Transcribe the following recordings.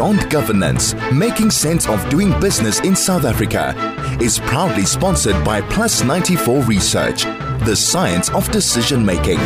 Beyond Governance Making Sense of Doing Business in South Africa is proudly sponsored by Plus 94 Research, the science of decision making.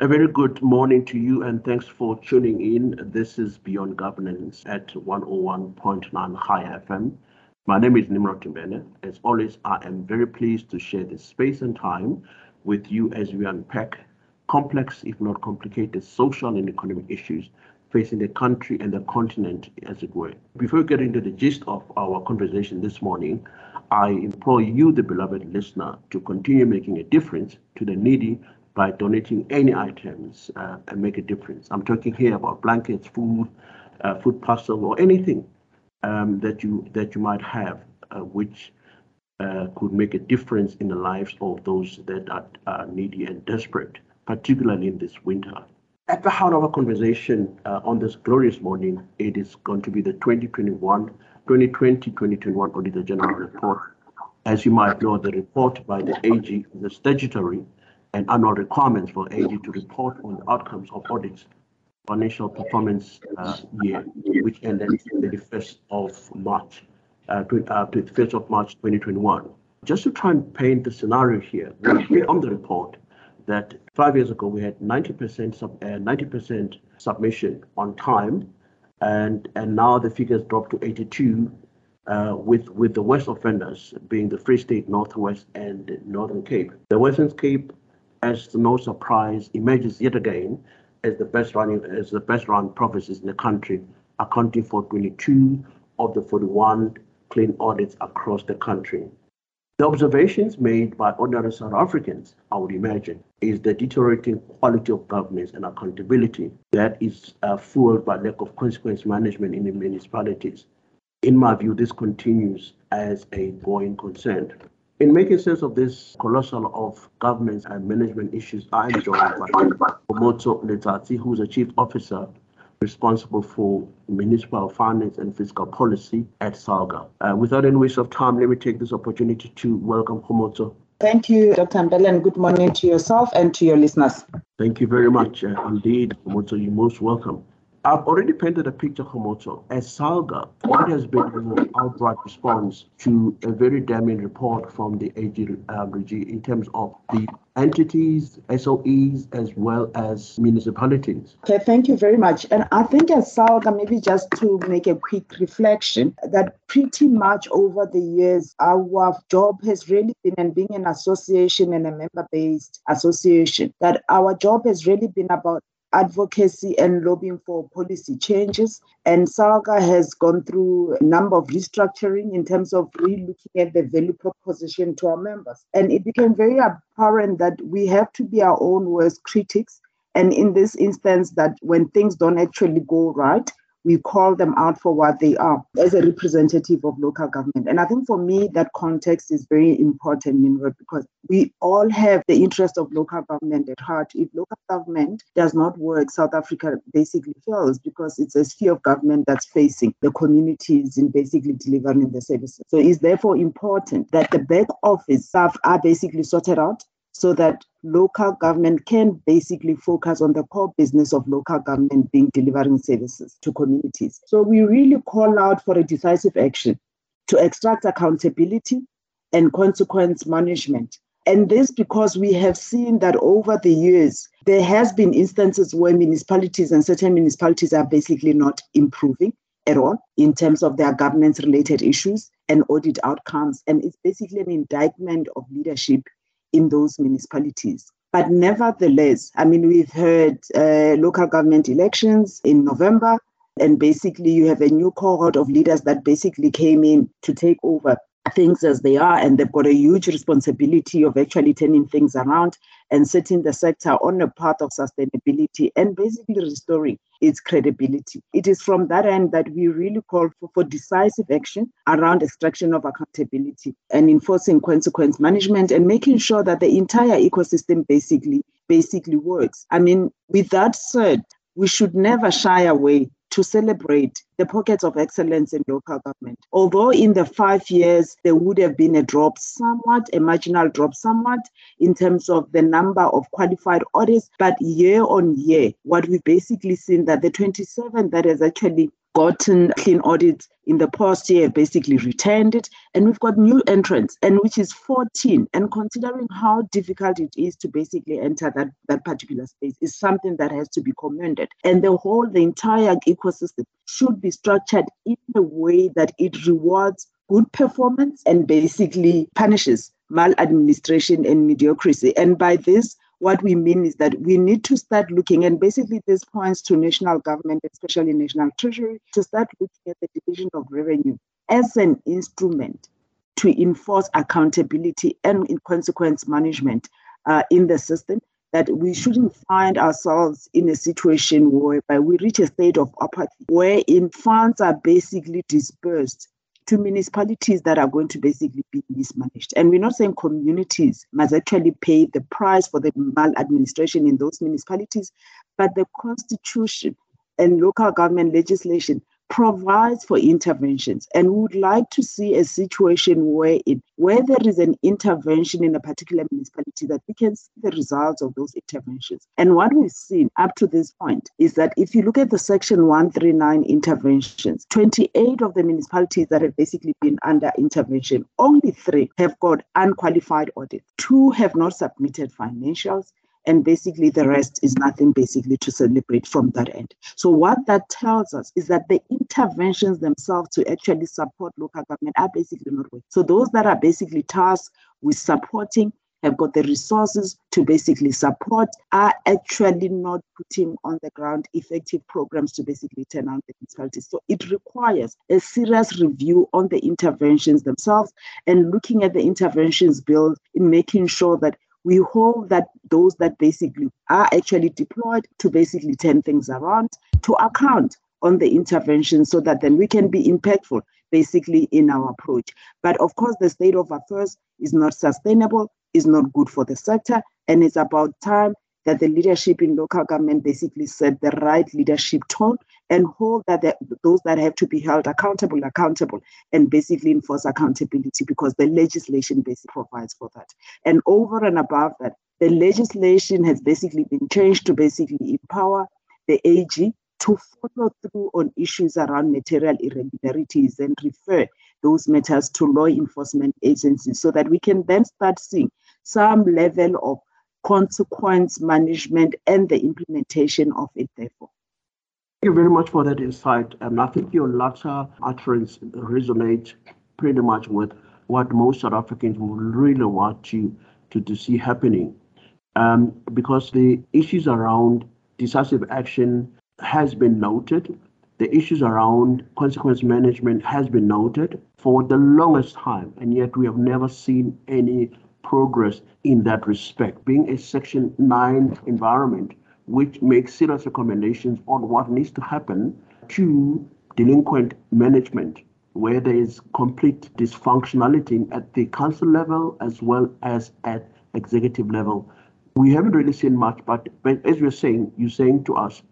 A very good morning to you, and thanks for tuning in. This is Beyond Governance at 101.9 High FM. My name is Nimrod Mbele. As always, I am very pleased to share this space and time with you as we unpack complex, if not complicated, social and economic issues facing the country and the continent, as it were. Before we get into the gist of our conversation this morning, I implore you, the beloved listener, to continue making a difference to the needy by donating any items uh, and make a difference. I'm talking here about blankets, food, uh, food parcel, or anything um, that you that you might have, uh, which uh, could make a difference in the lives of those that are, are needy and desperate, particularly in this winter. At the heart of our conversation uh, on this glorious morning, it is going to be the 2021, 2020, 2021 Auditor General Report. As you might know, the report by the AG, the statutory and annual requirements for AG to report on the outcomes of audits financial performance uh, year, which ended the 31st of March, uh, 21st uh, of March 2021. Just to try and paint the scenario here, on the report that five years ago we had 90% sub, uh, 90% submission on time, and and now the figures dropped to 82, uh, with with the worst offenders being the Free State, Northwest, and Northern Cape. The Western Cape, as no surprise, emerges yet again as the best running as the best run provinces in the country, accounting for 22 of the 41 clean audits across the country. The observations made by ordinary South Africans, I would imagine, is the deteriorating quality of governance and accountability that is uh, fueled by lack of consequence management in the municipalities. In my view, this continues as a going concern. In making sense of this colossal of governance and management issues, I'm joined by Khomotso Letsatsi, who's a chief officer responsible for municipal finance and fiscal policy at SALGA. Uh, without any waste of time, let me take this opportunity to welcome Khomotso. Thank you, Dr. Mbele, and good morning to yourself and to your listeners. Thank you very much. Uh, indeed, Khomotso, you're most welcome. I've already painted a picture, Khomotso. As Salga, what has been an outright response to a very damning report from the AG um, regime in terms of the entities, SOEs, as well as municipalities? Okay, thank you very much. And I think as Salga, maybe just to make a quick reflection, that pretty much over the years, our job has really been, and being an association and a member based association, that our job has really been about advocacy and lobbying for policy changes. And SALGA has gone through a number of restructuring in terms of re-looking at the value proposition to our members. And it became very apparent that we have to be our own worst critics. And in this instance, that when things don't actually go right, we call them out for what they are as a representative of local government. And I think for me, that context is very important, Nimrod, because we all have the interest of local government at heart. If local government does not work, South Africa basically fails because it's a sphere of government that's facing the communities in basically delivering the services. So it's therefore important that the back office staff are basically sorted out so that local government can basically focus on the core business of local government being delivering services to communities. So we really call out for a decisive action to extract accountability and consequence management. And this because we have seen that over the years, there has been instances where municipalities and certain municipalities are basically not improving at all in terms of their governance related issues and audit outcomes. And it's basically an indictment of leadership in those municipalities. But nevertheless, I mean, we've heard uh, local government elections in November, and basically you have a new cohort of leaders that basically came in to take over things as they are, and they've got a huge responsibility of actually turning things around and setting the sector on a path of sustainability and basically restoring its credibility. It is from that end that we really call for, for decisive action around extraction of accountability and enforcing consequence management and making sure that the entire ecosystem basically basically works. I mean, with that said, we should never shy away to celebrate the pockets of excellence in local government. Although in the five years there would have been a drop somewhat, a marginal drop somewhat in terms of the number of qualified audits, but year on year, what we've basically seen that the 27 that has actually gotten clean audits in the past year basically returned it. And we've got new entrants and which is 14 and considering how difficult it is to basically enter that, that particular space is something that has to be commended. And the whole the entire ecosystem should be structured in a way that it rewards good performance and basically punishes maladministration and mediocrity. And by this what we mean is that we need to start looking, and basically this points to national government, especially national treasury, to start looking at the division of revenue as an instrument to enforce accountability and in consequence management uh, in the system that we shouldn't find ourselves in a situation whereby we reach a state of apathy wherein funds are basically dispersed to municipalities that are going to basically be mismanaged. And we're not saying communities must actually pay the price for the maladministration in those municipalities, but the constitution and local government legislation provides for interventions and we would like to see a situation where it where there is an intervention in a particular municipality that we can see the results of those interventions. And what we've seen up to this point is that if you look at the section 139 interventions 28 of the municipalities that have basically been under intervention only three have got unqualified audits. Two have not submitted financials and basically the rest is nothing basically to celebrate from that end. So what that tells us is that the interventions themselves to actually support local government are basically not working. So those that are basically tasked with supporting have got the resources to basically support are actually not putting on the ground effective programs to basically turn out the municipalities. So it requires a serious review on the interventions themselves and looking at the interventions bill in making sure that we hope that those that basically are actually deployed to basically turn things around to account on the intervention so that then we can be impactful basically in our approach. But of course, the state of affairs is not sustainable, is not good for the sector, and it's about time that the leadership in local government basically set the right leadership tone and hold that the, those that have to be held accountable accountable and basically enforce accountability because the legislation basically provides for that and over and above that the legislation has basically been changed to basically empower the AG to follow through on issues around material irregularities and refer those matters to law enforcement agencies so that we can then start seeing some level of consequence management and the implementation of it, therefore. Thank you very much for that insight. And I think your latter utterance resonates pretty much with what most South Africans would really want to, to, to see happening. Um, because the issues around decisive action has been noted. The issues around consequence management has been noted for the longest time, and yet we have never seen any progress in that respect. Being a Section 9 environment, which makes serious recommendations on what needs to happen to delinquent management, where there is complete dysfunctionality at the council level as well as at executive level. We haven't really seen much, but, but as you're saying, you're saying to us,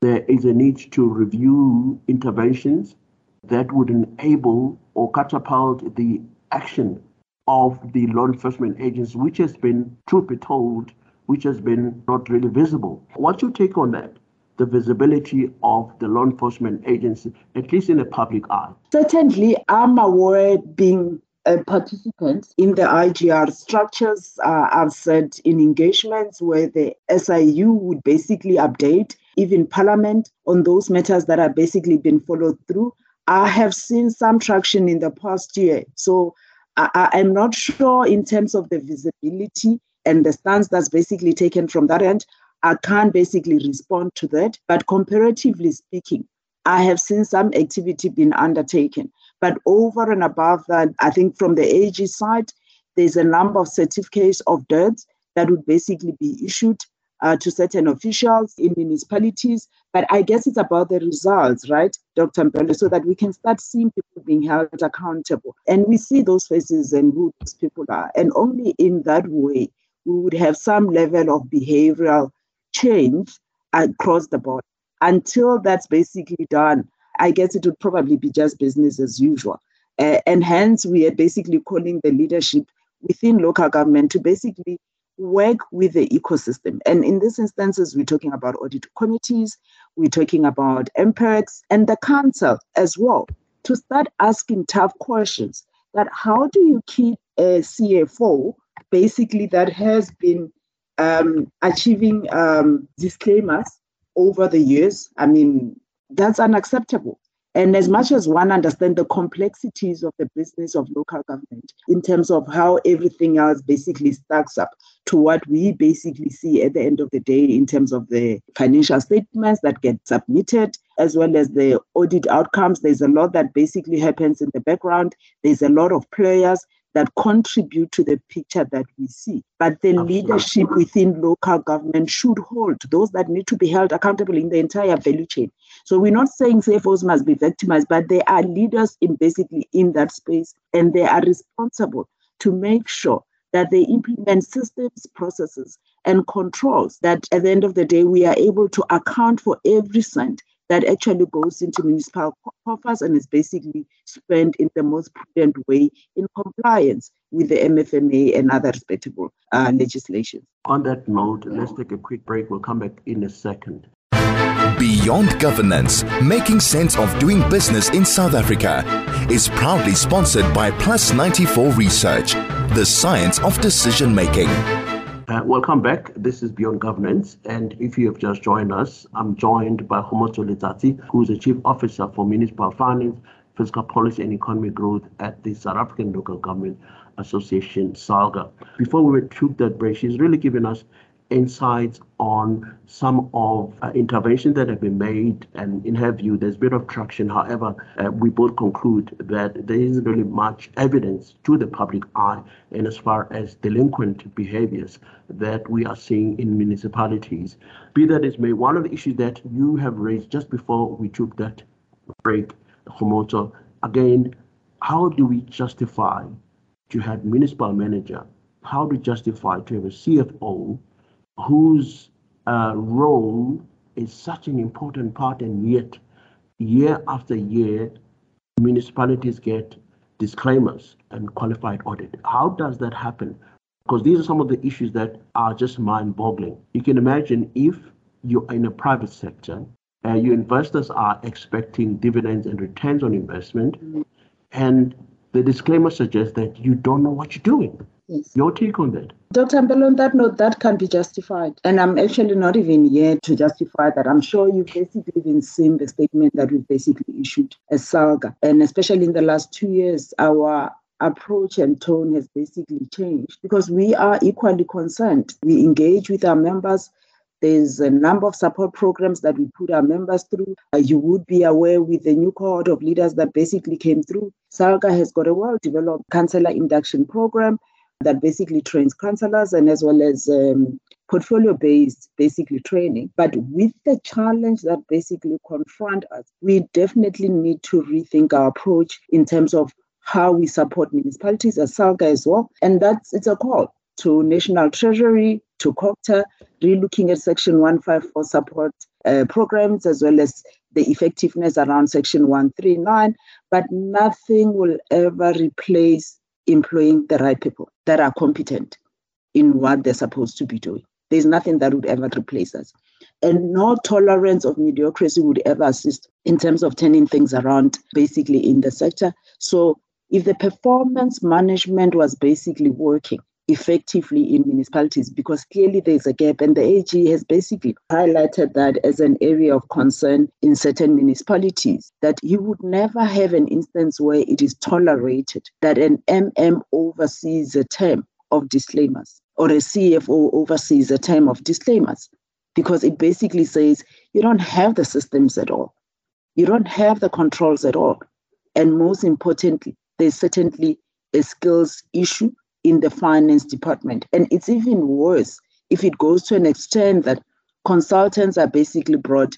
there is a need to review interventions that would enable or catapult the action of the law enforcement agents, which has been, truth be told, which has been not really visible. What's your take on that? The visibility of the law enforcement agency, at least in the public eye? Certainly, I'm aware being a participant in the IGR structures uh, are set in engagements where the SIU would basically update even Parliament on those matters that are basically been followed through. I have seen some traction in the past year. So I, am not sure in terms of the visibility and the stance that's basically taken from that end. I can't basically respond to that. But comparatively speaking, I have seen some activity being undertaken. But over and above that, I think from the AG side, there's a number of certificates of debt that would basically be issued uh, to certain officials in municipalities. But I guess it's about the results, right, Dr. Mbele, so that we can start seeing people being held accountable. And we see those faces and who those people are. And only in that way, we would have some level of behavioral change across the board. Until that's basically done, I guess it would probably be just business as usual. Uh, and hence, we are basically calling the leadership within local government to basically work with the ecosystem. And in these instances, we're talking about audit committees, we're talking about MPIRGs and the council as well, to start asking tough questions that how do you keep a CFO basically that has been um, achieving um, disclaimers over the years? I mean, that's unacceptable. And as much as one understands the complexities of the business of local government in terms of how everything else basically stacks up to what we basically see at the end of the day in terms of the financial statements that get submitted, as well as the audit outcomes, there's a lot that basically happens in the background. There's a lot of players that contribute to the picture that we see. But the leadership within local government should hold those that need to be held accountable in the entire value chain. So we're not saying CFOs must be victimized, but they are leaders in basically in that space, and they are responsible to make sure that they implement systems, processes, and controls that at the end of the day we are able to account for every cent that actually goes into municipal coffers and is basically spent in the most prudent way in compliance with the MFMA and other respectable uh, legislation. On that note, let's take a quick break. We'll come back in a second. Beyond Governance, making sense of doing business in South Africa, is proudly sponsored by Plus 94 Research, the science of decision making. Uh, welcome back. This is Beyond Governance. And if you have just joined us, I'm joined by Khomotso Letsatsi, who is the Chief Officer for Municipal Finance, Fiscal Policy and Economic Growth at the South African Local Government Association, SALGA. Before we took that break, she's really given us insights on some of uh, interventions that have been made. And in her view, there's a bit of traction. However, uh, we both conclude that there isn't really much evidence to the public eye in as far as delinquent behaviors that we are seeing in municipalities. Be that as may, one of the issues that you have raised just before we took that break, Khomotso, again, how do we justify to have municipal manager? How do we justify to have a CFO whose uh, role is such an important part, and yet, year after year, municipalities get disclaimers and qualified audit. How does that happen? Because these are some of the issues that are just mind boggling. You can imagine if you're in a private sector, uh, your investors are expecting dividends and returns on investment, and the disclaimer suggests that you don't know what you're doing. Yes. Your take on that? Dr. Mbele, on that note, that can be justified. And I'm actually not even here to justify that. I'm sure you've basically even seen the statement that we've basically issued as SALGA. And especially in the last two years, our approach and tone has basically changed because we are equally concerned. We engage with our members. There's a number of support programs that we put our members through. Uh, you would be aware with the new cohort of leaders that basically came through. SALGA has got a well developed counselor induction program that basically trains counselors and as well as um, portfolio based basically training. But with the challenge that basically confront us, we definitely need to rethink our approach in terms of how we support municipalities as SALGA as well. And that's it's a call to National Treasury, to COGTA, relooking at Section 154 support uh, programs as well as the effectiveness around Section 139. But nothing will ever replace employing the right people that are competent in what they're supposed to be doing. There's nothing that would ever replace us. And no tolerance of mediocrity would ever assist in terms of turning things around basically in the sector. So if the performance management was basically working, effectively in municipalities because clearly there's a gap and the AG has basically highlighted that as an area of concern in certain municipalities that you would never have an instance where it is tolerated that an MM oversees a term of disclaimers or a CFO oversees a term of disclaimers because it basically says you don't have the systems at all. You don't have the controls at all. And most importantly, there's certainly a skills issue in the finance department. And it's even worse if it goes to an extent that consultants are basically brought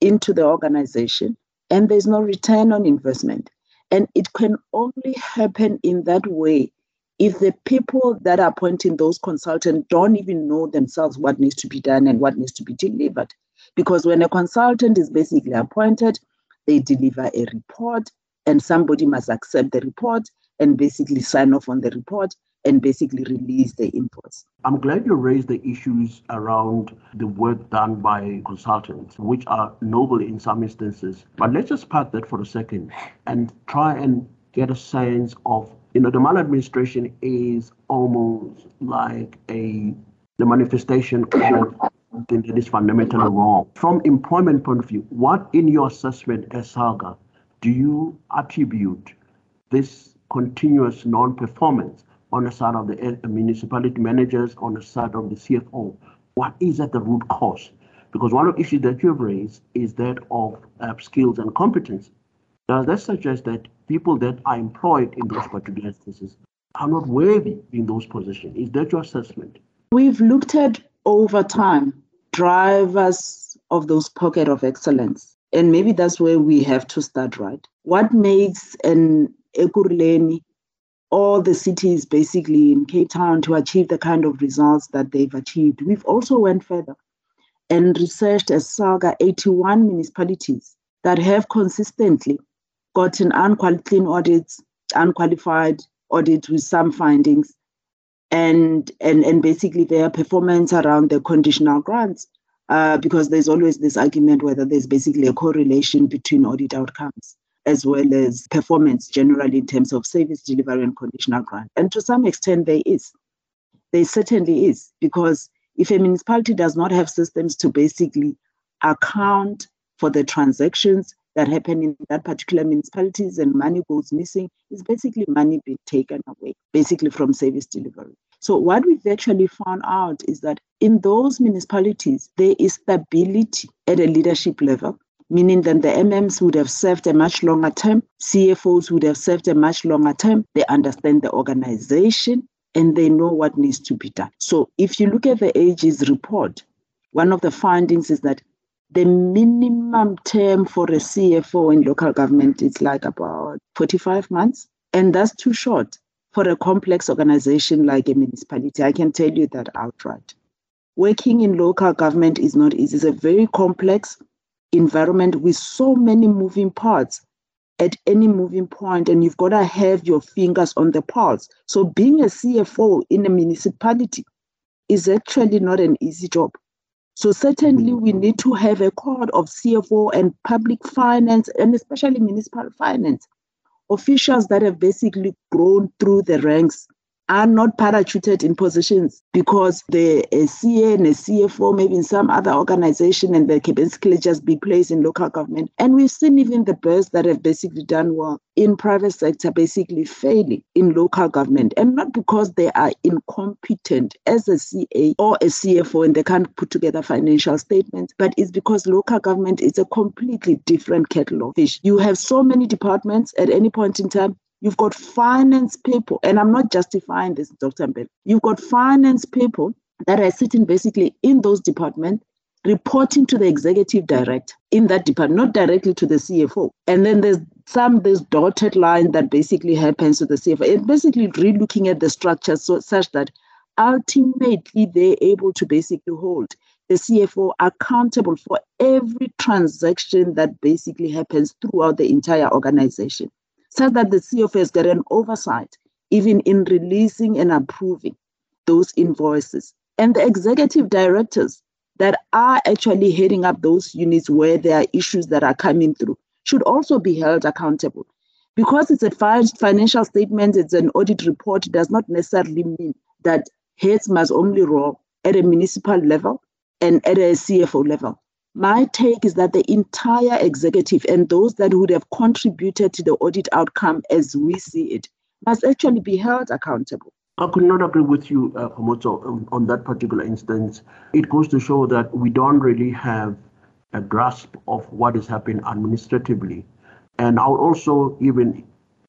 into the organization and there's no return on investment. And it can only happen in that way if the people that are appointing those consultants don't even know themselves what needs to be done and what needs to be delivered. Because when a consultant is basically appointed, they deliver a report and somebody must accept the report and basically sign off on the report and basically release the invoice. I'm glad you raised the issues around the work done by consultants, which are noble in some instances. But let's just park that for a second and try and get a sense of, you know, the maladministration is almost like a the manifestation of something that is fundamentally wrong. From employment point of view, what in your assessment as SALGA do you attribute this continuous non-performance on the side of the municipality managers, on the side of the CFO? What is at the root cause? Because one of the issues that you have raised is that of uh, skills and competence. Does that suggest that people that are employed in those particular instances are not worthy in those positions? Is that your assessment? We've looked at over time drivers of those pocket of excellence. And maybe that's where we have to start, right? What makes an Ekurhuleni all the cities basically in Cape Town to achieve the kind of results that they've achieved? We've also went further and researched as SALGA 81 municipalities that have consistently gotten unqualified audits, unqualified audits with some findings, and and and basically their performance around the conditional grants uh, because there's always this argument whether there's basically a correlation between audit outcomes as well as performance generally in terms of service delivery and conditional grant. And to some extent, there is. There certainly is, because if a municipality does not have systems to basically account for the transactions that happen in that particular municipalities and money goes missing, it's basically money being taken away, basically from service delivery. So, what we've actually found out is that in those municipalities, there is stability at a leadership level, meaning that the MMs would have served a much longer term, CFOs would have served a much longer term. They understand the organization and they know what needs to be done. So, if you look at the AG's report, one of the findings is that the minimum term for a CFO in local government is like about 45 months, and that's too short for a complex organization like a municipality. I can tell you that outright. Working in local government is not easy. It's a very complex environment with so many moving parts at any moving point, and you've got to have your fingers on the pulse. So, being a CFO in a municipality is actually not an easy job. So, certainly, we need to have a code of CFO and public finance, and especially municipal finance, officials that have basically grown through the ranks are not parachuted in positions because the eh, a CA and a CFO, maybe in some other organization, and they can basically just be placed in local government. And we've seen even the best that have basically done well in private sector basically failing in local government. And not because they are incompetent as a CA or a CFO and they can't put together financial statements, but it's because local government is a completely different kettle of fish. You have so many departments at any point in time You've got finance people, and I'm not justifying this, Dr. Mbele. You've got finance people that are sitting basically in those departments reporting to the executive director in that department, not directly to the CFO. And then there's some this dotted line that basically happens to the CFO. And basically relooking at the structure so such that ultimately they're able to basically hold the CFO accountable for every transaction that basically happens throughout the entire organization so that the CFS get an oversight even in releasing and approving those invoices. And the executive directors that are actually heading up those units where there are issues that are coming through should also be held accountable. Because it's a financial statement, it's an audit report, does not necessarily mean that heads must only roll at a municipal level and at a CFO level. My take is that the entire executive and those that would have contributed to the audit outcome as we see it must actually be held accountable. I could not agree with you, uh, on, on that particular instance. It goes to show that we don't really have a grasp of what is happening administratively. And I'll also even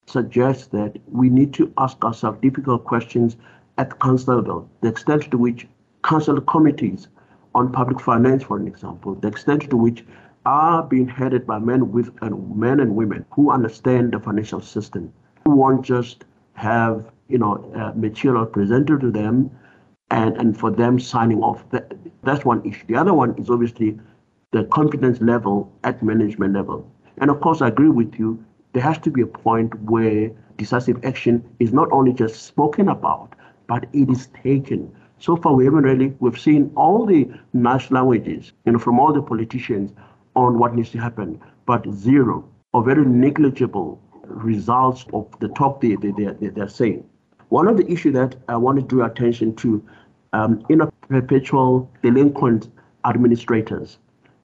suggest that we need to ask ourselves difficult questions at council level, the extent to which council committees on public finance, for an example, the extent to which are being headed by men with and men and women who understand the financial system, who won't just have you know uh, material presented to them and and for them signing off. That, that's one issue. The other one is obviously the confidence level at management level. And of course, I agree with you. There has to be a point where decisive action is not only just spoken about, but it is taken. So far, we haven't really, we've seen all the national languages, you know, from all the politicians on what needs to happen, but zero or very negligible results of the talk they, they, they, they're saying. One of the issues that I want to draw attention to um, in a perpetual delinquent administrators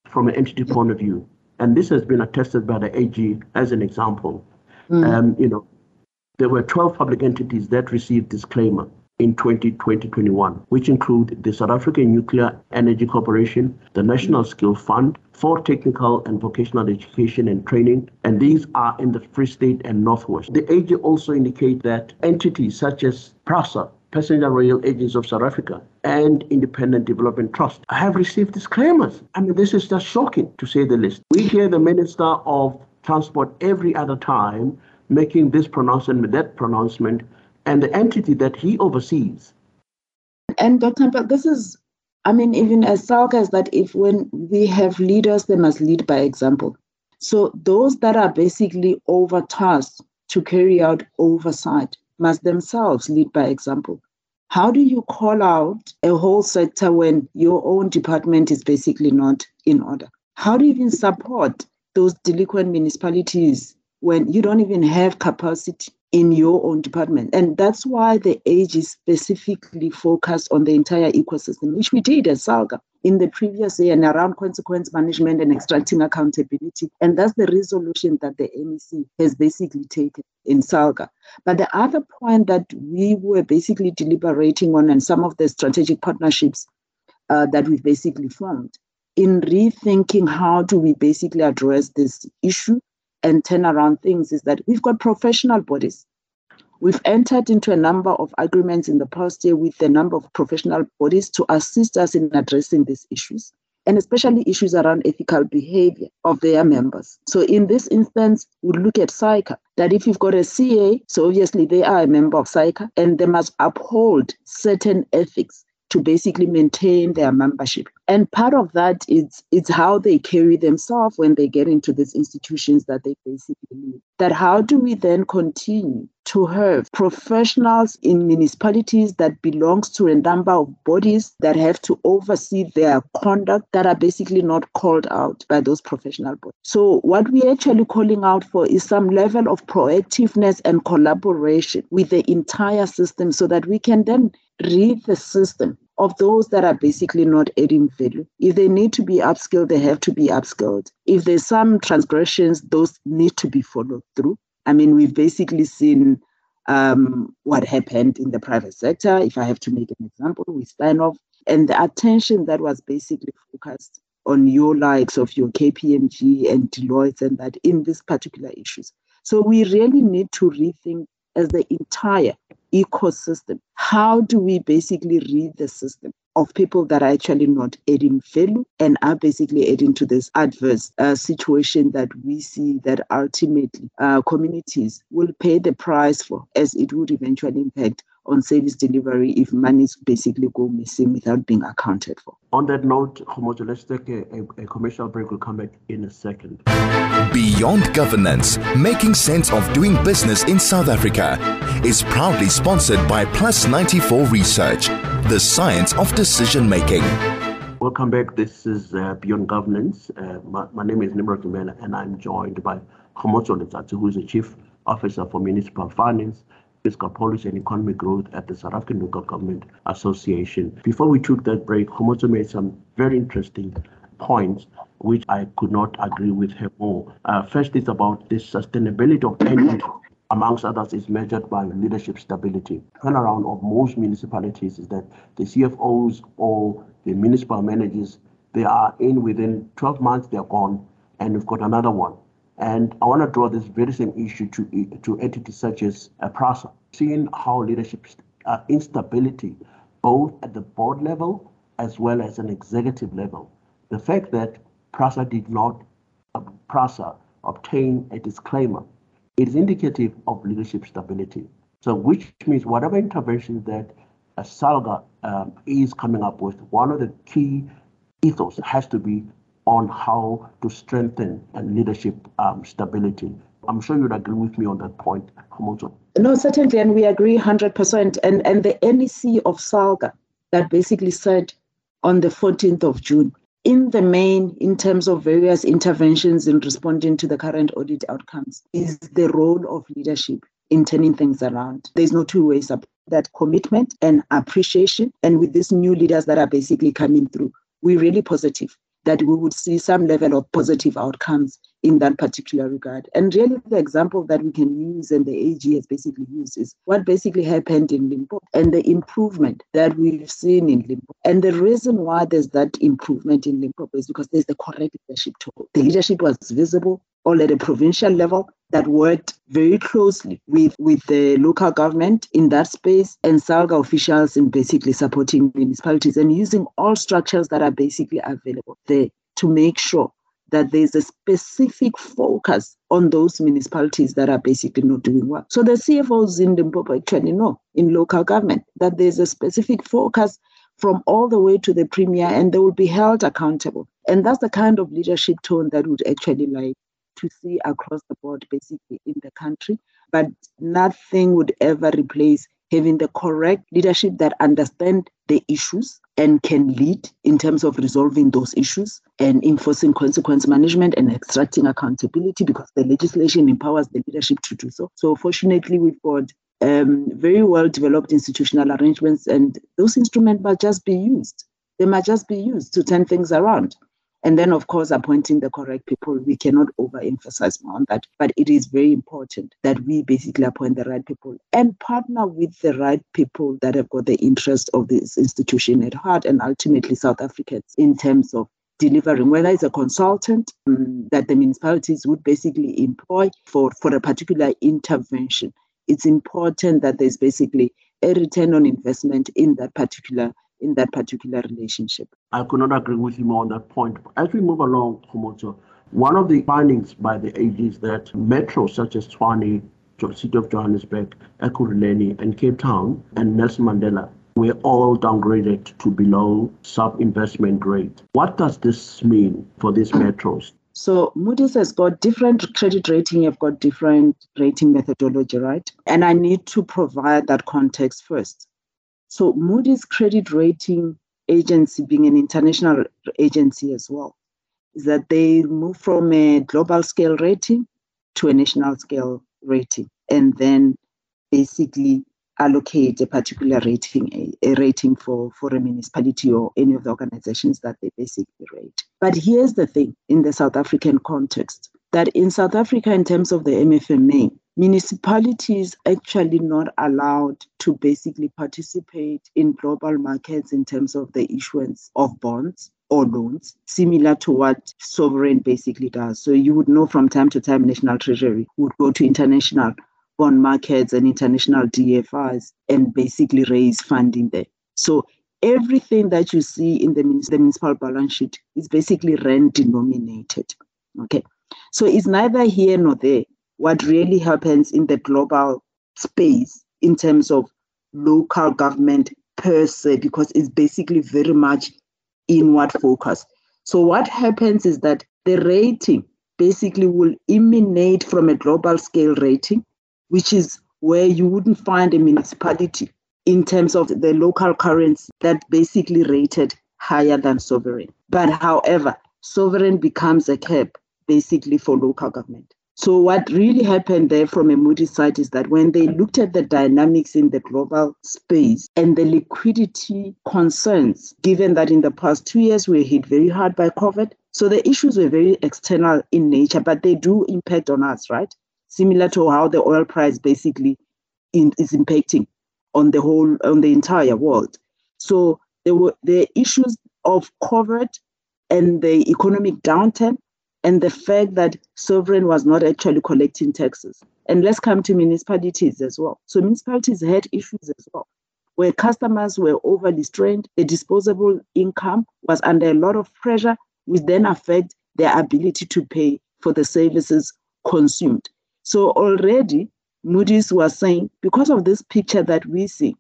from an entity point of view, and this has been attested by the AG as an example. Mm. Um, you know, there were 12 public entities that received disclaimer in 2020-21, which include the South African Nuclear Energy Corporation, the National Skill Fund, for technical and vocational education and training, and these are in the Free State and Northwest. The AG also indicate that entities such as PRASA, Passenger Rail Agency of South Africa, and Independent Development Trust have received disclaimers. I mean, this is just shocking to say the least. We hear the Minister of Transport every other time making this pronouncement, that pronouncement, and the entity that he oversees. And Dr. But this is, I mean, even as SALGA is that if when we have leaders, they must lead by example. So those that are basically overtasked to carry out oversight must themselves lead by example. How do you call out a whole sector when your own department is basically not in order? How do you even support those delinquent municipalities when you don't even have capacity in your own department. And that's why the age is specifically focused on the entire ecosystem, which we did at SALGA in the previous year and around consequence management and extracting accountability. And that's the resolution that the NEC has basically taken in SALGA. But the other point that we were basically deliberating on and some of the strategic partnerships uh, that we've basically formed in rethinking how do we basically address this issue and turn around things is that we've got professional bodies. We've entered into a number of agreements in the past year with a number of professional bodies to assist us in addressing these issues, and especially issues around ethical behavior of their members. So, in this instance, we look at SAICA, that if you've got a CA, so obviously they are a member of SAICA, and they must uphold certain ethics to basically maintain their membership. And part of that is it's how they carry themselves when they get into these institutions that they basically need. That how do we then continue to have professionals in municipalities that belongs to a number of bodies that have to oversee their conduct that are basically not called out by those professional bodies. So what we're actually calling out for is some level of proactiveness and collaboration with the entire system so that we can then read the system of those that are basically not adding value. If they need to be upskilled, they have to be upskilled. If there's some transgressions, those need to be followed through. I mean, we've basically seen um, what happened in the private sector. If I have to make an example with Steinhoff, and the attention that was basically focused on your likes of your KPMG and Deloitte and that in these particular issues. So we really need to rethink as the entire ecosystem. How do we basically read the system of people that are actually not adding value and are basically adding to this adverse uh, situation that we see that ultimately uh, communities will pay the price for as it would eventually impact on service delivery if monies basically go missing without being accounted for. On that note, Khomotso, let's take a, a, a, commercial break. We'll come back in a second. Beyond Governance, making sense of doing business in South Africa, is proudly sponsored by Plus 94 Research, the science of decision making. Welcome back. This is uh, Beyond Governance. Uh, my, my, name is Nimrod Mbele, and I'm joined by Khomotso Letsatsi, who is the Chief Officer for Municipal Finance fiscal policy and economic growth at the South African Local Government Association. Before we took that break, Khomotso made some very interesting points which I could not agree with her more. Uh, first is about the sustainability of entity, amongst others, is measured by leadership stability. Turnaround of most municipalities is that the CFOs or the municipal managers, they are in within 12 months, they're gone, and we've got another one. And I want to draw this very same issue to, to entities such as uh, PRASA, seeing how leadership uh, instability, both at the board level as well as an executive level. The fact that PRASA did not, uh, PRASA obtain a disclaimer, is indicative of leadership stability. So, which means whatever intervention that a SALGA um, is coming up with, one of the key ethos has to be on how to strengthen leadership um, stability I'm sure you'd agree with me on that point, Khomotso. No, certainly, and we agree 100%. And, and the NEC of SALGA that basically said on the 14th of June, in the main, in terms of various interventions in responding to the current audit outcomes, is the role of leadership in turning things around. There's no two ways about that commitment and appreciation. And with these new leaders that are basically coming through, we're really positive that we would see some level of positive outcomes in that particular regard. And really, the example that we can use and the AG has basically used is what basically happened in Limpopo and the improvement that we've seen in Limpopo. And the reason why there's that improvement in Limpopo is because there's the correct leadership tool. The leadership was visible all at a provincial level that worked very closely with, with the local government in that space and SALGA officials in basically supporting municipalities and using all structures that are basically available there to make sure that there's a specific focus on those municipalities that are basically not doing well. So the CFOs in Limpopo actually know in local government that there's a specific focus from all the way to the premier and they will be held accountable. And that's the kind of leadership tone that would actually like to see across the board, basically in the country. But nothing would ever replace having the correct leadership that understand the issues and can lead in terms of resolving those issues and enforcing consequence management and extracting accountability because the legislation empowers the leadership to do so. So fortunately, we've got um, very well developed institutional arrangements and those instruments must just be used. They must just be used to turn things around. And then, of course, appointing the correct people. We cannot overemphasize more on that, but it is very important that we basically appoint the right people and partner with the right people that have got the interest of this institution at heart and ultimately South Africans in terms of delivering, whether it's a consultant um, that the municipalities would basically employ for, for a particular intervention. It's important that there's basically a return on investment in that particular in that particular relationship. I could not agree with you more on that point. As we move along, Khomotso, one of the findings by the AG is that metros such as Tshwane, City of Johannesburg, Ekurhuleni, and Cape Town, and Nelson Mandela were all downgraded to below sub-investment grade. What does this mean for these metros? So Moody's has got different credit rating, have got different rating methodology, right? And I need to provide that context first. So Moody's credit rating agency, being an international agency as well, is that they move from a global scale rating to a national scale rating, and then basically allocate a particular rating, a, a, rating for, for a municipality or any of the organizations that they basically rate. But here's the thing in the South African context that in South Africa, in terms of the MFMA, municipalities actually not allowed to basically participate in global markets in terms of the issuance of bonds or loans, similar to what sovereign basically does. So you would know from time to time, National Treasury would go to international bond markets and international DFIs and basically raise funding there. So everything that you see in the, the municipal balance sheet is basically rand denominated. Okay. So it's neither here nor there what really happens in the global space in terms of local government per se, because it's basically very much inward focus. So what happens is that the rating basically will emanate from a global scale rating, which is where you wouldn't find a municipality in terms of the local currency that basically rated higher than sovereign. But however, sovereign becomes a cap basically for local government. So, what really happened there from a Moody's side is that when they looked at the dynamics in the global space and the liquidity concerns, given that in the past two years we were hit very hard by COVID, so the issues were very external in nature, but they do impact on us, right? Similar to how the oil price basically in, is impacting on the whole, on the entire world. So, there were the issues of COVID and the economic downturn and the fact that sovereign was not actually collecting taxes. And let's come to municipalities as well. So municipalities had issues as well, where customers were overly strained, the disposable income was under a lot of pressure, which then affect their ability to pay for the services consumed. So already Moody's was saying, because of this picture that we see,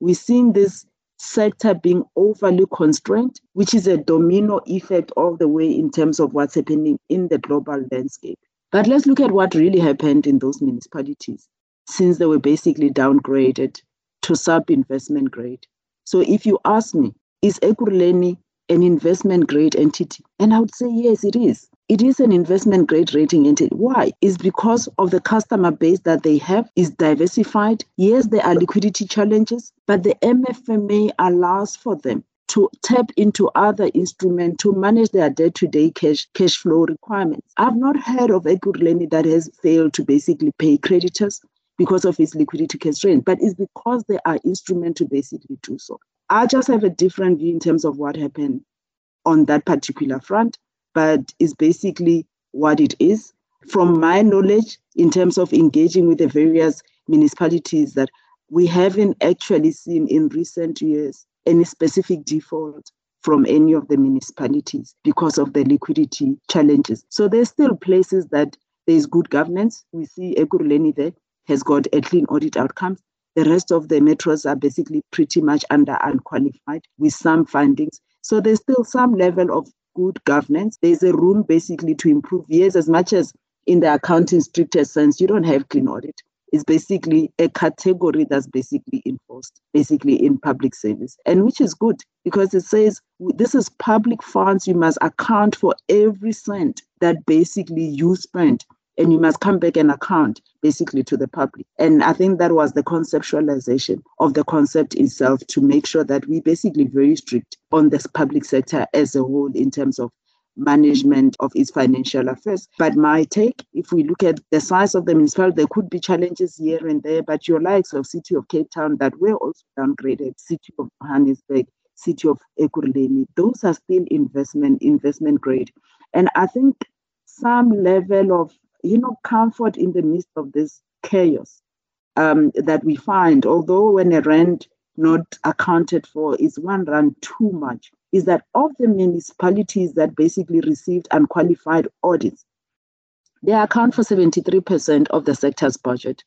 we're seeing this sector being overly constrained, which is a domino effect all the way in terms of what's happening in the global landscape. But let's look at what really happened in those municipalities since they were basically downgraded to sub investment grade. So if you ask me, is Ekurhuleni an investment grade entity? And I would say, yes, it is. It is an investment grade rating entity. Why? Is because of the customer base that they have is diversified. Yes, there are liquidity challenges, but the MFMA allows for them to tap into other instruments to manage their day-to-day cash cash flow requirements. I've not heard of Ekurhuleni that has failed to basically pay creditors because of its liquidity constraint, but it's because there are instruments to basically do so. I just have a different view in terms of what happened on that particular front, but is basically what it is. From my knowledge, in terms of engaging with the various municipalities, that we haven't actually seen in recent years any specific default from any of the municipalities because of the liquidity challenges. So there's still places that there's good governance. We see Ekurhuleni there has got a clean audit outcomes. The rest of the metros are basically pretty much under unqualified with some findings. So there's still some level of good governance. There's a room basically to improve. Yes, as much as in the accounting strictest sense, you don't have clean audit. It's basically a category that's basically enforced, basically in public service, and which is good because it says this is public funds. You must account for every cent that basically you spend and you must come back and account basically to the public. And I think that was the conceptualization of the concept itself to make sure that we basically very strict on this public sector as a whole in terms of management of its financial affairs. But my take, if we look at the size of the municipality, there could be challenges here and there, but your likes of City of Cape Town that were also downgraded, City of Johannesburg, City of Ekurhuleni, those are still investment investment grade. And I think some level of you know, comfort in the midst of this chaos um, that we find, although when a rent not accounted for is one rand too much, is that of the municipalities that basically received unqualified audits, they account for 73% of the sector's budget,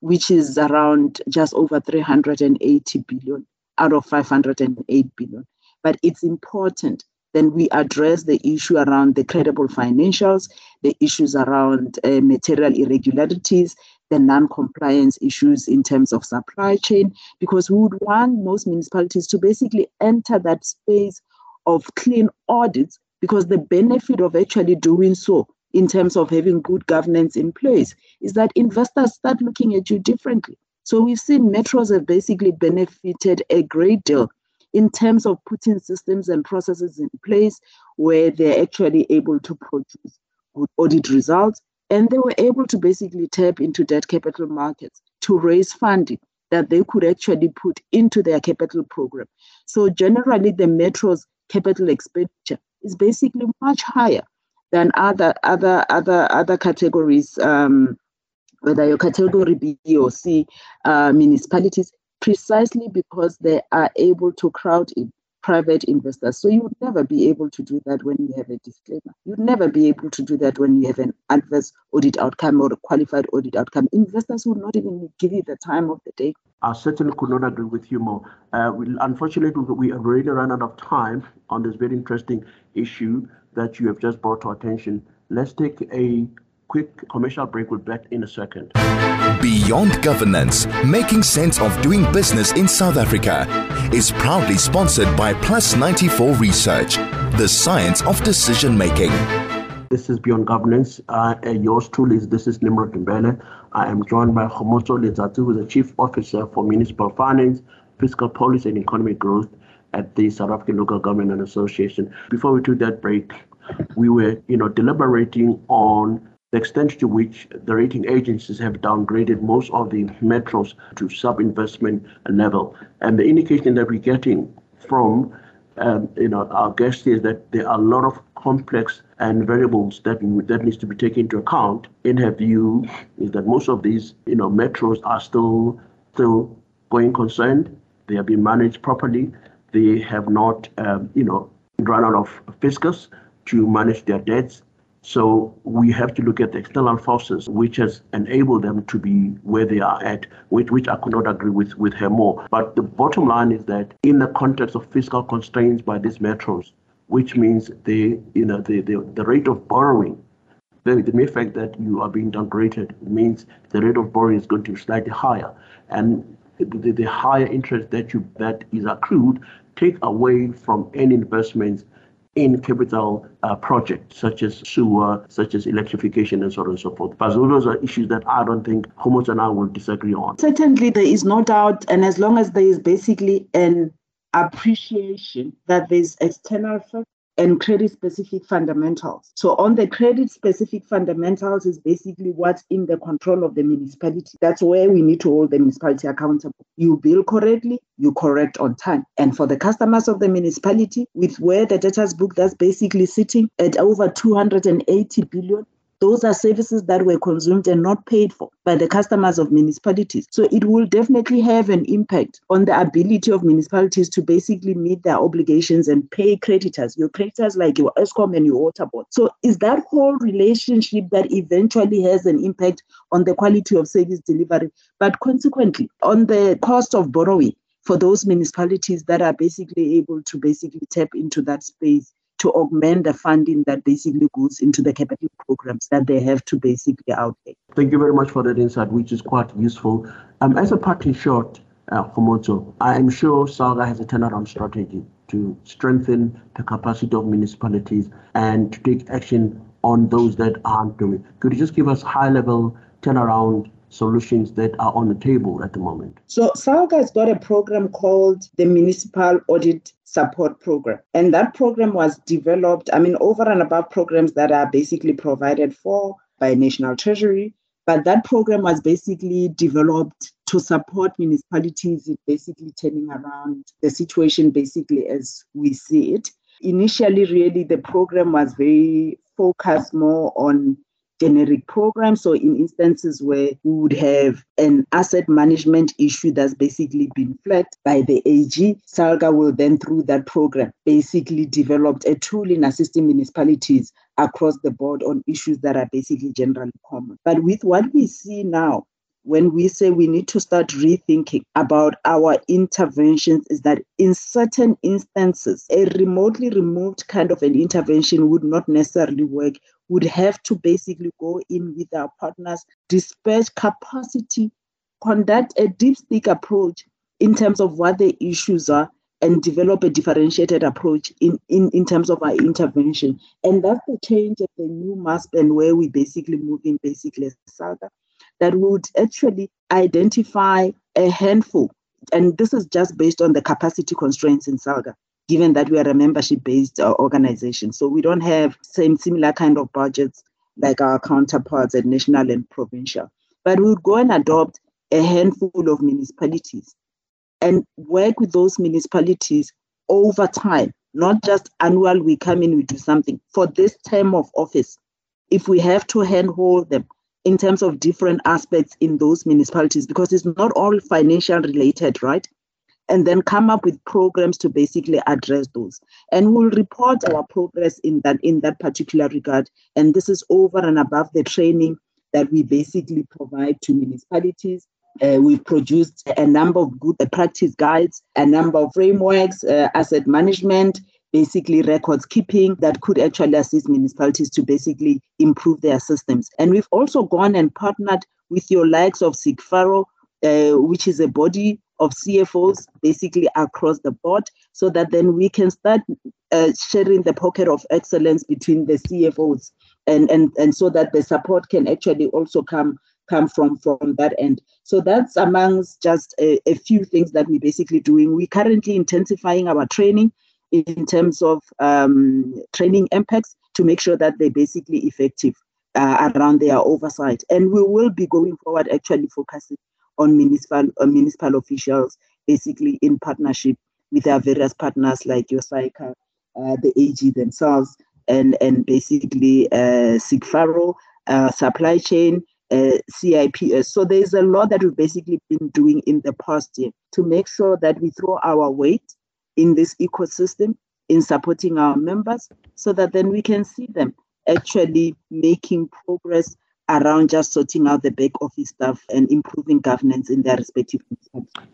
which is around just over 380 billion out of 508 billion. But it's important then we address the issue around the credible financials, the issues around uh, material irregularities, the non-compliance issues in terms of supply chain, because we would want most municipalities to basically enter that space of clean audits, because the benefit of actually doing so in terms of having good governance in place is that investors start looking at you differently. So we've seen metros have basically benefited a great deal in terms of putting systems and processes in place where they're actually able to produce good audit results. And they were able to basically tap into debt capital markets to raise funding that they could actually put into their capital program. So generally, the metro's capital expenditure is basically much higher than other other other other categories, um, whether your category B or C uh, municipalities, precisely because they are able to crowd in private investors. So you would never be able to do that when you have a disclaimer. You'd never be able to do that when you have an adverse audit outcome or a qualified audit outcome. Investors would not even give you the time of the day. I certainly could not agree with you more. Uh, we, unfortunately, we have already run out of time on this very interesting issue that you have just brought to our attention. Let's take a quick commercial break. We'll be back in a second. Beyond Governance, making sense of doing business in South Africa, is proudly sponsored by Plus 94 Research, the science of decision making. This is Beyond Governance. Uh, yours truly is this is Nimrod Mbele. I am joined by Khomotso Letsatsi, who is the Chief Officer for Municipal Finance, Fiscal Policy and Economic Growth at the South African Local Government Association. Before we took that break, we were, you know, deliberating on the extent to which the rating agencies have downgraded most of the metros to sub-investment level. And the indication that we're getting from um, you know, our guest is that there are a lot of complex and variables that that needs to be taken into account. In her view, is that most of these, you know, metros are still still going concerned. They have been managed properly. They have not, um, you know, run out of fiscus to manage their debts. So we have to look at the external forces which has enabled them to be where they are at, which, which I could not agree with, with her more. But the bottom line is that in the context of fiscal constraints by these metros, which means the you know the, the, the rate of borrowing the, the mere fact that you are being downgraded means the rate of borrowing is going to be slightly higher. And the, the higher interest that you that is accrued take away from any investments in capital uh, projects such as sewer, such as electrification, and so on and so forth. But those are issues that I don't think Khomotso and I will disagree on. Certainly, there is no doubt, and as long as there is basically an appreciation that there's external and credit specific fundamentals. So, on the credit specific fundamentals is basically what's in the control of the municipality. That's where we need to hold the municipality accountable. You bill correctly, you correct on time. And for the customers of the municipality, with where the debtors book that's basically sitting at over 280 billion, those are services that were consumed and not paid for by the customers of municipalities. So it will definitely have an impact on the ability of municipalities to basically meet their obligations and pay creditors, your creditors like your Eskom and your water board. So is that whole relationship that eventually has an impact on the quality of service delivery, but consequently on the cost of borrowing for those municipalities that are basically able to basically tap into that space to augment the funding that basically goes into the capital programs that they have to basically outlay. Thank you very much for that insight, which is quite useful. Um, as a parting shot, uh, Khomotso, I am sure SALGA has a turnaround strategy to strengthen the capacity of municipalities and to take action on those that aren't doing. Could you just give us high level turnaround solutions that are on the table at the moment? So SALGA has got a program called the Municipal Audit Support Program. And that program was developed, I mean, over and above programs that are basically provided for by National Treasury. But that program was basically developed to support municipalities in basically turning around the situation basically as we see it. Initially, really, the program was very focused more on generic program. So, in instances where we would have an asset management issue that's basically been flagged by the AG, SALGA will then, through that program, basically developed a tool in assisting municipalities across the board on issues that are basically generally common. But with what we see now, when we say we need to start rethinking about our interventions is that in certain instances, a remotely removed kind of an intervention would not necessarily work, would have to basically go in with our partners, dispatch capacity, conduct a deep stick approach in terms of what the issues are, and develop a differentiated approach in, in, in terms of our intervention. And that's the change of the new MASP and where we basically moving basically SALGA that would actually identify a handful. And this is just based on the capacity constraints in SALGA, given that we are a membership based uh, organization. So we don't have same similar kind of budgets like our counterparts at national and provincial. But we would go and adopt a handful of municipalities and work with those municipalities over time, not just annual, we come in, we do something. For this term of office, if we have to handhold them, in terms of different aspects in those municipalities because it's not all financial related, right? And then come up with programs to basically address those. And we'll report our progress in that in that particular regard. And this is over and above the training that we basically provide to municipalities. Uh, we've produced a number of good practice guides, a number of frameworks, uh, asset management, basically records keeping that could actually assist municipalities to basically improve their systems. And we've also gone and partnered with your likes of CIGFARO, uh, which is a body of CFOs basically across the board, so that then we can start uh, sharing the pocket of excellence between the CFOs and, and, and so that the support can actually also come come from from that end. So that's amongst just a, a few things that we're basically doing. We're currently intensifying our training in terms of um, training MPACs to make sure that they're basically effective uh, around their oversight. And we will be going forward actually focusing on municipal uh, municipal officials, basically in partnership with our various partners like your uh, the AG themselves, and and basically uh, CIGFARO, uh, supply chain, uh, CIPS. So there's a lot that we've basically been doing in the past year to make sure that we throw our weight in this ecosystem in supporting our members so that then we can see them actually making progress around just sorting out the back office stuff and improving governance in their respective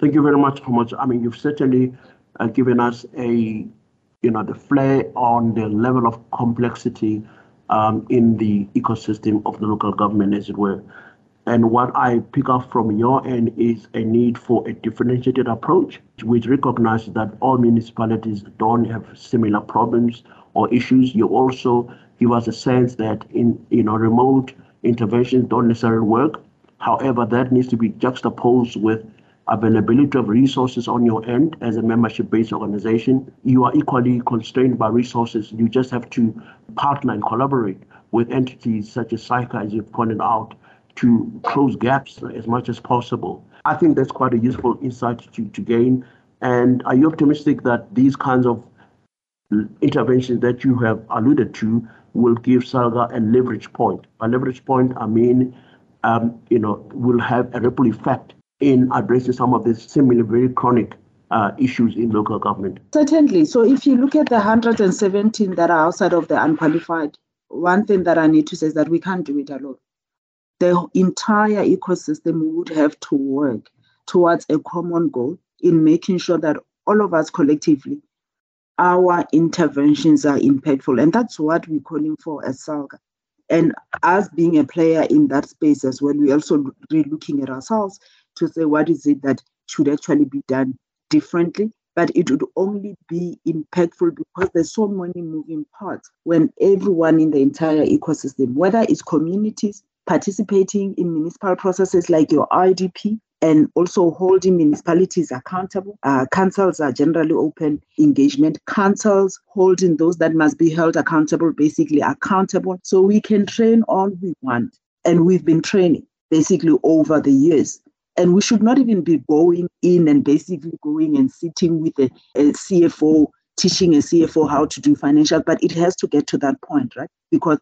Thank you very much, much. I mean, you've certainly uh, given us a, you know, the flair on the level of complexity um, in the ecosystem of the local government, as it were. And what I pick up from your end is a need for a differentiated approach, which recognizes that all municipalities don't have similar problems or issues. You also give us a sense that in you know remote interventions don't necessarily work. However, that needs to be juxtaposed with availability of resources on your end as a membership-based organization. You are equally constrained by resources. You just have to partner and collaborate with entities such as SAICA, as you've pointed out, to close gaps as much as possible. I think that's quite a useful insight to, to gain. And are you optimistic that these kinds of interventions that you have alluded to will give SALGA a leverage point? By leverage point, I mean, um, you know, will have a ripple effect in addressing some of these similar very chronic uh, issues in local government. Certainly. So if you look at the 117 that are outside of the unqualified, one thing that I need to say is that we can't do it alone the entire ecosystem would have to work towards a common goal in making sure that all of us collectively, our interventions are impactful. And that's what we're calling for as SALGA. And us being a player in that space as well, we're also really looking at ourselves to say what is it that should actually be done differently. But it would only be impactful because there's so many moving parts when everyone in the entire ecosystem, whether it's communities, participating in municipal processes like your IDP and also holding municipalities accountable. Uh, councils are generally open engagement. Councils holding those that must be held accountable, basically accountable. So we can train all we want. And we've been training basically over the years. And we should not even be going in and basically going and sitting with a, a CFO, teaching a CFO how to do financial, but it has to get to that point, right? Because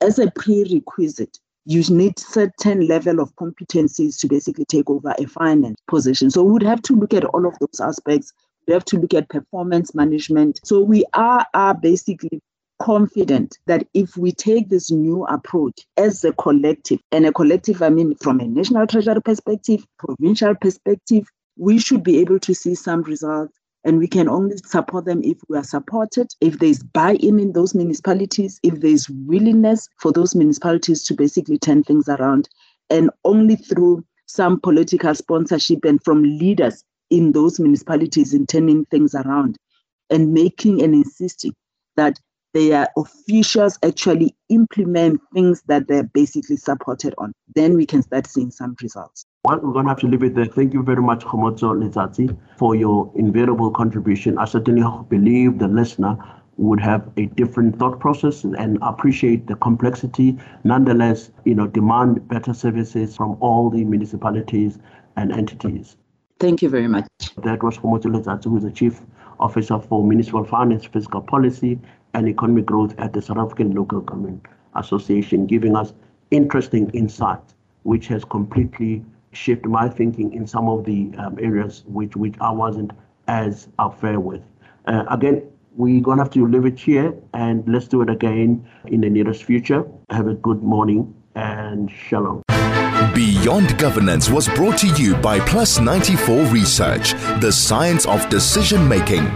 as a prerequisite, you need certain level of competencies to basically take over a finance position. So we would have to look at all of those aspects. We have to look at performance management. So we are, are basically confident that if we take this new approach as a collective, and a collective, I mean, from a national treasury perspective, provincial perspective, we should be able to see some results and we can only support them if we are supported, if there's buy in in those municipalities, if there's willingness for those municipalities to basically turn things around, and only through some political sponsorship and from leaders in those municipalities in turning things around and making and insisting that their officials actually implement things that they're basically supported on. Then we can start seeing some results. Well, we're going to have to leave it there. Thank you very much, Khomotso Letsatsi, for your invaluable contribution. I certainly believe the listener would have a different thought process and appreciate the complexity. Nonetheless, you know, demand better services from all the municipalities and entities. Thank you very much. That was Khomotso Letsatsi, who is the Chief Officer for Municipal Finance, Fiscal Policy, and economic growth at the South African Local Government Association, giving us interesting insight, which has completely shifted my thinking in some of the um, areas which, which I wasn't as fair with. Uh, again, we're to have to leave it here and let's do it again in the nearest future. Have a good morning and shalom. Beyond Governance was brought to you by Plus 94 Research, the science of decision making.